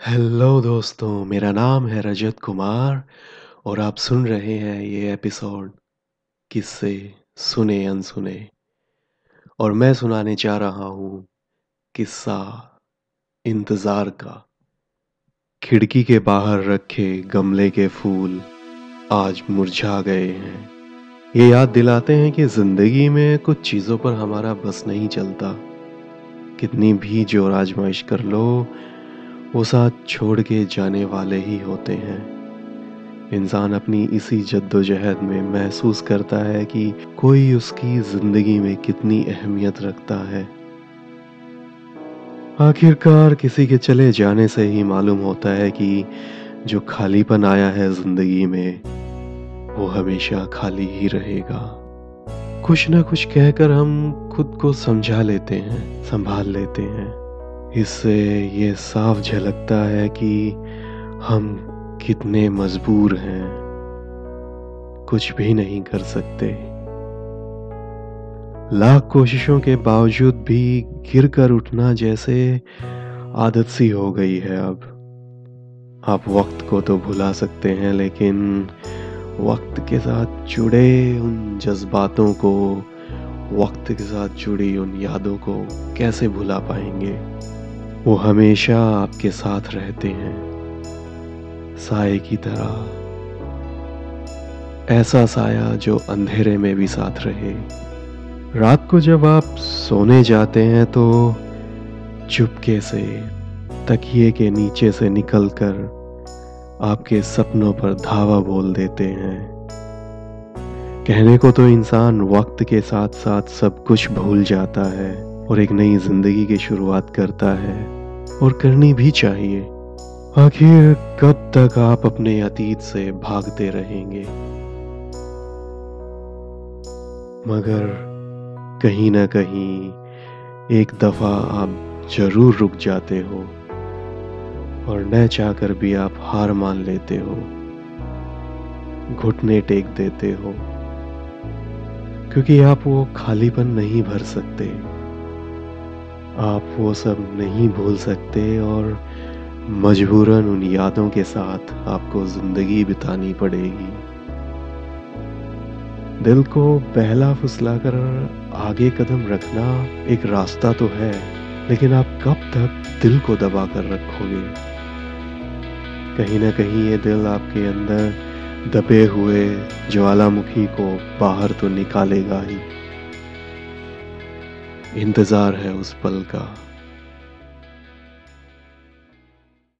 Hello दोस्तों, मेरा नाम है रजत कुमार और आप सुन रहे हैं ये एपिसोड किस्से सुने अनसुने और मैं सुनाने जा रहा हूँ किस्सा इंतज़ार का। खिड़की के बाहर रखे गमले के फूल आज मुरझा गए हैं। ये याद दिलाते हैं कि ज़िंदगी में कुछ चीज़ों पर हमारा बस नहीं चलता। कितनी भी ज़ोर आजमाइश कर लो वो साथ छोड़ के जाने वाले ही होते हैं। इंसान अपनी इसी जद्दोजहद में महसूस करता है कि कोई उसकी ज़िंदगी में कितनी अहमियत रखता है। आखिरकार किसी के चले जाने से ही मालूम होता है कि जो खालीपन आया है ज़िंदगी में, वो हमेशा खाली ही रहेगा। कुछ ना कुछ कहकर हम खुद को समझा लेते हैं, संभाल लेते हैं। इससे ये साफ़ झलकता है कि हम कितने मजबूर हैं। कुछ भी नहीं कर सकते। लाख कोशिशों के बावजूद भी गिर कर उठना जैसे आदत सी हो गई है अब। आप वक्त को तो भुला सकते हैं, लेकिन वक्त के साथ जुड़े उन जज्बातों को, वक्त के साथ जुड़ी उन यादों को कैसे भुला पाएँगे? वो हमेशा आपके साथ रहते हैं। साय की तरह। ऐसा साया जो अंधेरे में भी साथ रहे। रात को जब आप सोने जाते हैं तो चुपके से, तकिए के नीचे से निकलकर आपके सपनों पर धावा बोल देते हैं। कहने को तो इंसान वक्त के साथ साथ सब कुछ भूल जाता है। और एक नई ज़िंदगी की शुरुआत करता है और करनी भी चाहिए। आखिर कब तक आप अपने अतीत से भागते रहेंगे? मगर कहीं ना कहीं एक दफ़ा आप ज़रूर रुक जाते हो और न चाहकर भी आप हार मान लेते हो। घुटने टेक देते हो, क्योंकि आप वो खालीपन नहीं भर सकते। आप वो सब नहीं भूल सकते और मजबूरन उन यादों के साथ आपको ज़िंदगी बितानी पड़ेगी। दिल को बहला फुसलाकर आगे कदम रखना एक रास्ता तो है, लेकिन आप कब तक दिल को दबा कर रखोगे? कहीं ना कहीं ये दिल आपके अंदर दबे हुए ज्वालामुखी को बाहर तो निकालेगा ही। इंतज़ार है उस पल का।